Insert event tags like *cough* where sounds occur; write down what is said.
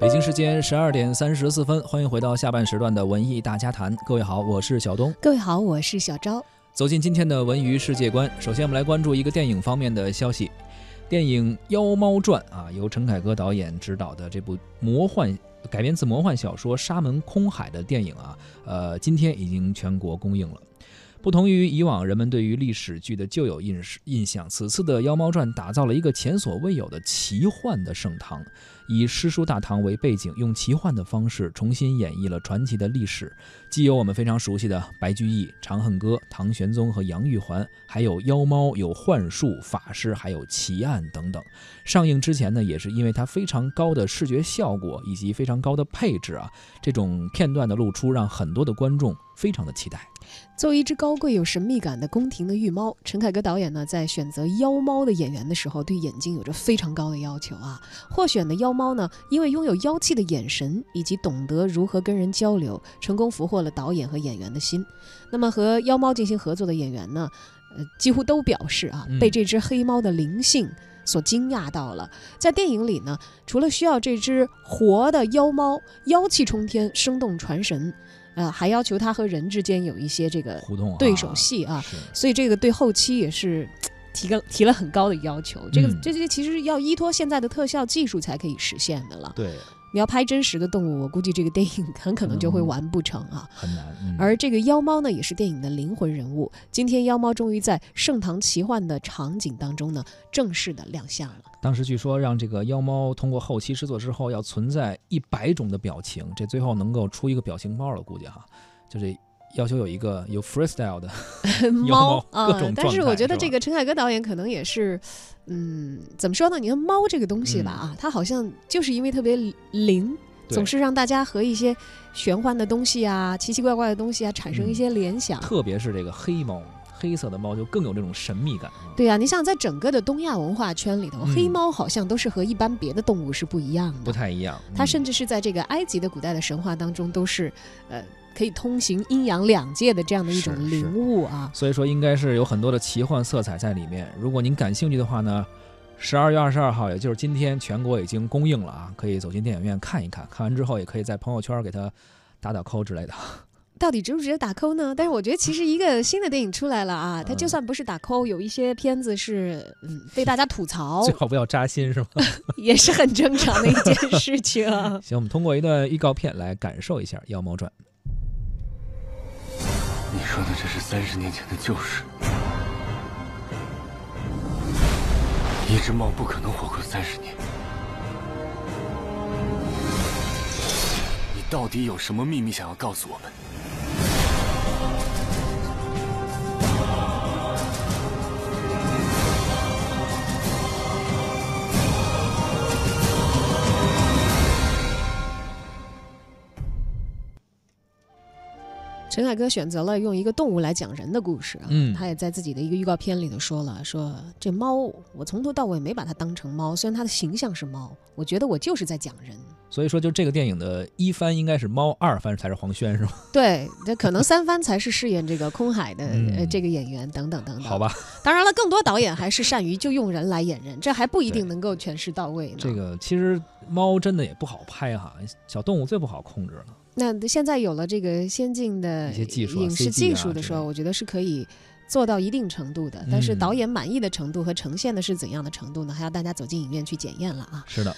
北京时间十二点三十四分，欢迎回到下半时段的文艺大家谈。各位好，我是小东。各位好，我是小昭。走进今天的文娱世界观，首先我们来关注一个电影方面的消息。电影《妖猫传》啊，由陈凯歌导演执导的这部魔幻改编自魔幻小说《沙门空海》的电影啊，呃，今天已经全国公映了。不同于以往人们对于历史剧的旧有印印象，此次的《妖猫传》打造了一个前所未有的奇幻的盛唐，以诗书大唐为背景，用奇幻的方式重新演绎了传奇的历史。既有我们非常熟悉的白居易、长恨歌、唐玄宗和杨玉环，还有妖猫、有幻术、法师，还有奇案等等。上映之前呢，也是因为它非常高的视觉效果以及非常高的配置啊，这种片段的露出，让很多的观众非常的期待。作为一只高贵有神秘感的宫廷的御猫，陈凯歌导演呢，在选择妖猫的演员的时候，对眼睛有着非常高的要求啊。获选的妖猫呢，因为拥有妖气的眼神以及懂得如何跟人交流，成功俘获了导演和演员的心。那么和妖猫进行合作的演员呢，呃，几乎都表示啊，被这只黑猫的灵性所惊讶到了。在电影里呢，除了需要这只活的妖猫妖气冲天、生动传神。呃，还要求他和人之间有一些这个互动对手戏啊，所以这个对后期也是提个提了很高的要求。这个这些其实要依托现在的特效技术才可以实现的了。对。你要拍真实的动物，我估计这个电影 *laughs* 很可能就会完不成啊，很难。而这个妖猫呢，也是电影的灵魂人物。今天妖猫终于在盛唐奇幻的场景当中呢，正式的亮相了。当时据说让这个妖猫通过后期制作之后，要存在一百种的表情，这最后能够出一个表情包了，估计哈，就这。要求有一个有 freestyle 的 *laughs* 猫啊，但是我觉得这个陈凯歌导演可能也是，嗯，怎么说呢？你看猫这个东西吧，啊，它好像就是因为特别灵，总是让大家和一些玄幻的东西啊、奇奇怪怪的东西啊产生一些联想。特别是这个黑猫，黑色的猫就更有这种神秘感。对呀，你像在整个的东亚文化圈里头，黑猫好像都是和一般别的动物是不一样的，不太一样。它甚至是在这个埃及的古代的神话当中都是，呃。可以通行阴阳两界的这样的一种灵物啊，所以说应该是有很多的奇幻色彩在里面。如果您感兴趣的话呢，十二月二十二号，也就是今天，全国已经公映了啊，可以走进电影院看一看。看完之后，也可以在朋友圈给他打打扣之类的。*laughs* 到底值不值得打扣呢？但是我觉得其实一个新的电影出来了啊，*laughs* 它就算不是打扣，有一些片子是嗯被大家吐槽，最好不要扎心是吗？*laughs* 也是很正常的一件事情。行，我们通过一段预告片来感受一下《妖猫传》。你说的这是三十年前的旧事。一只猫不可能活过三十年。你到底有什么秘密想要告诉我们？陈凯歌选择了用一个动物来讲人的故事啊，嗯，他也在自己的一个预告片里头说了，说这猫我从头到尾没把它当成猫，虽然它的形象是猫，我觉得我就是在讲人。所以说，就这个电影的一番应该是猫，二番才是黄轩，是吗？*laughs* 对，这可能三番才是饰演这个空海的呃这个演员等等等等。好吧，当然了，更多导演还是善于就用人来演人，这还不一定能够诠释到位呢。这个其实猫真的也不好拍哈，小动物最不好控制了。那现在有了这个先进的影视技术的时候，我觉得是可以做到一定程度的。但是导演满意的程度和呈现的是怎样的程度呢？还要大家走进影院去检验了啊！是的。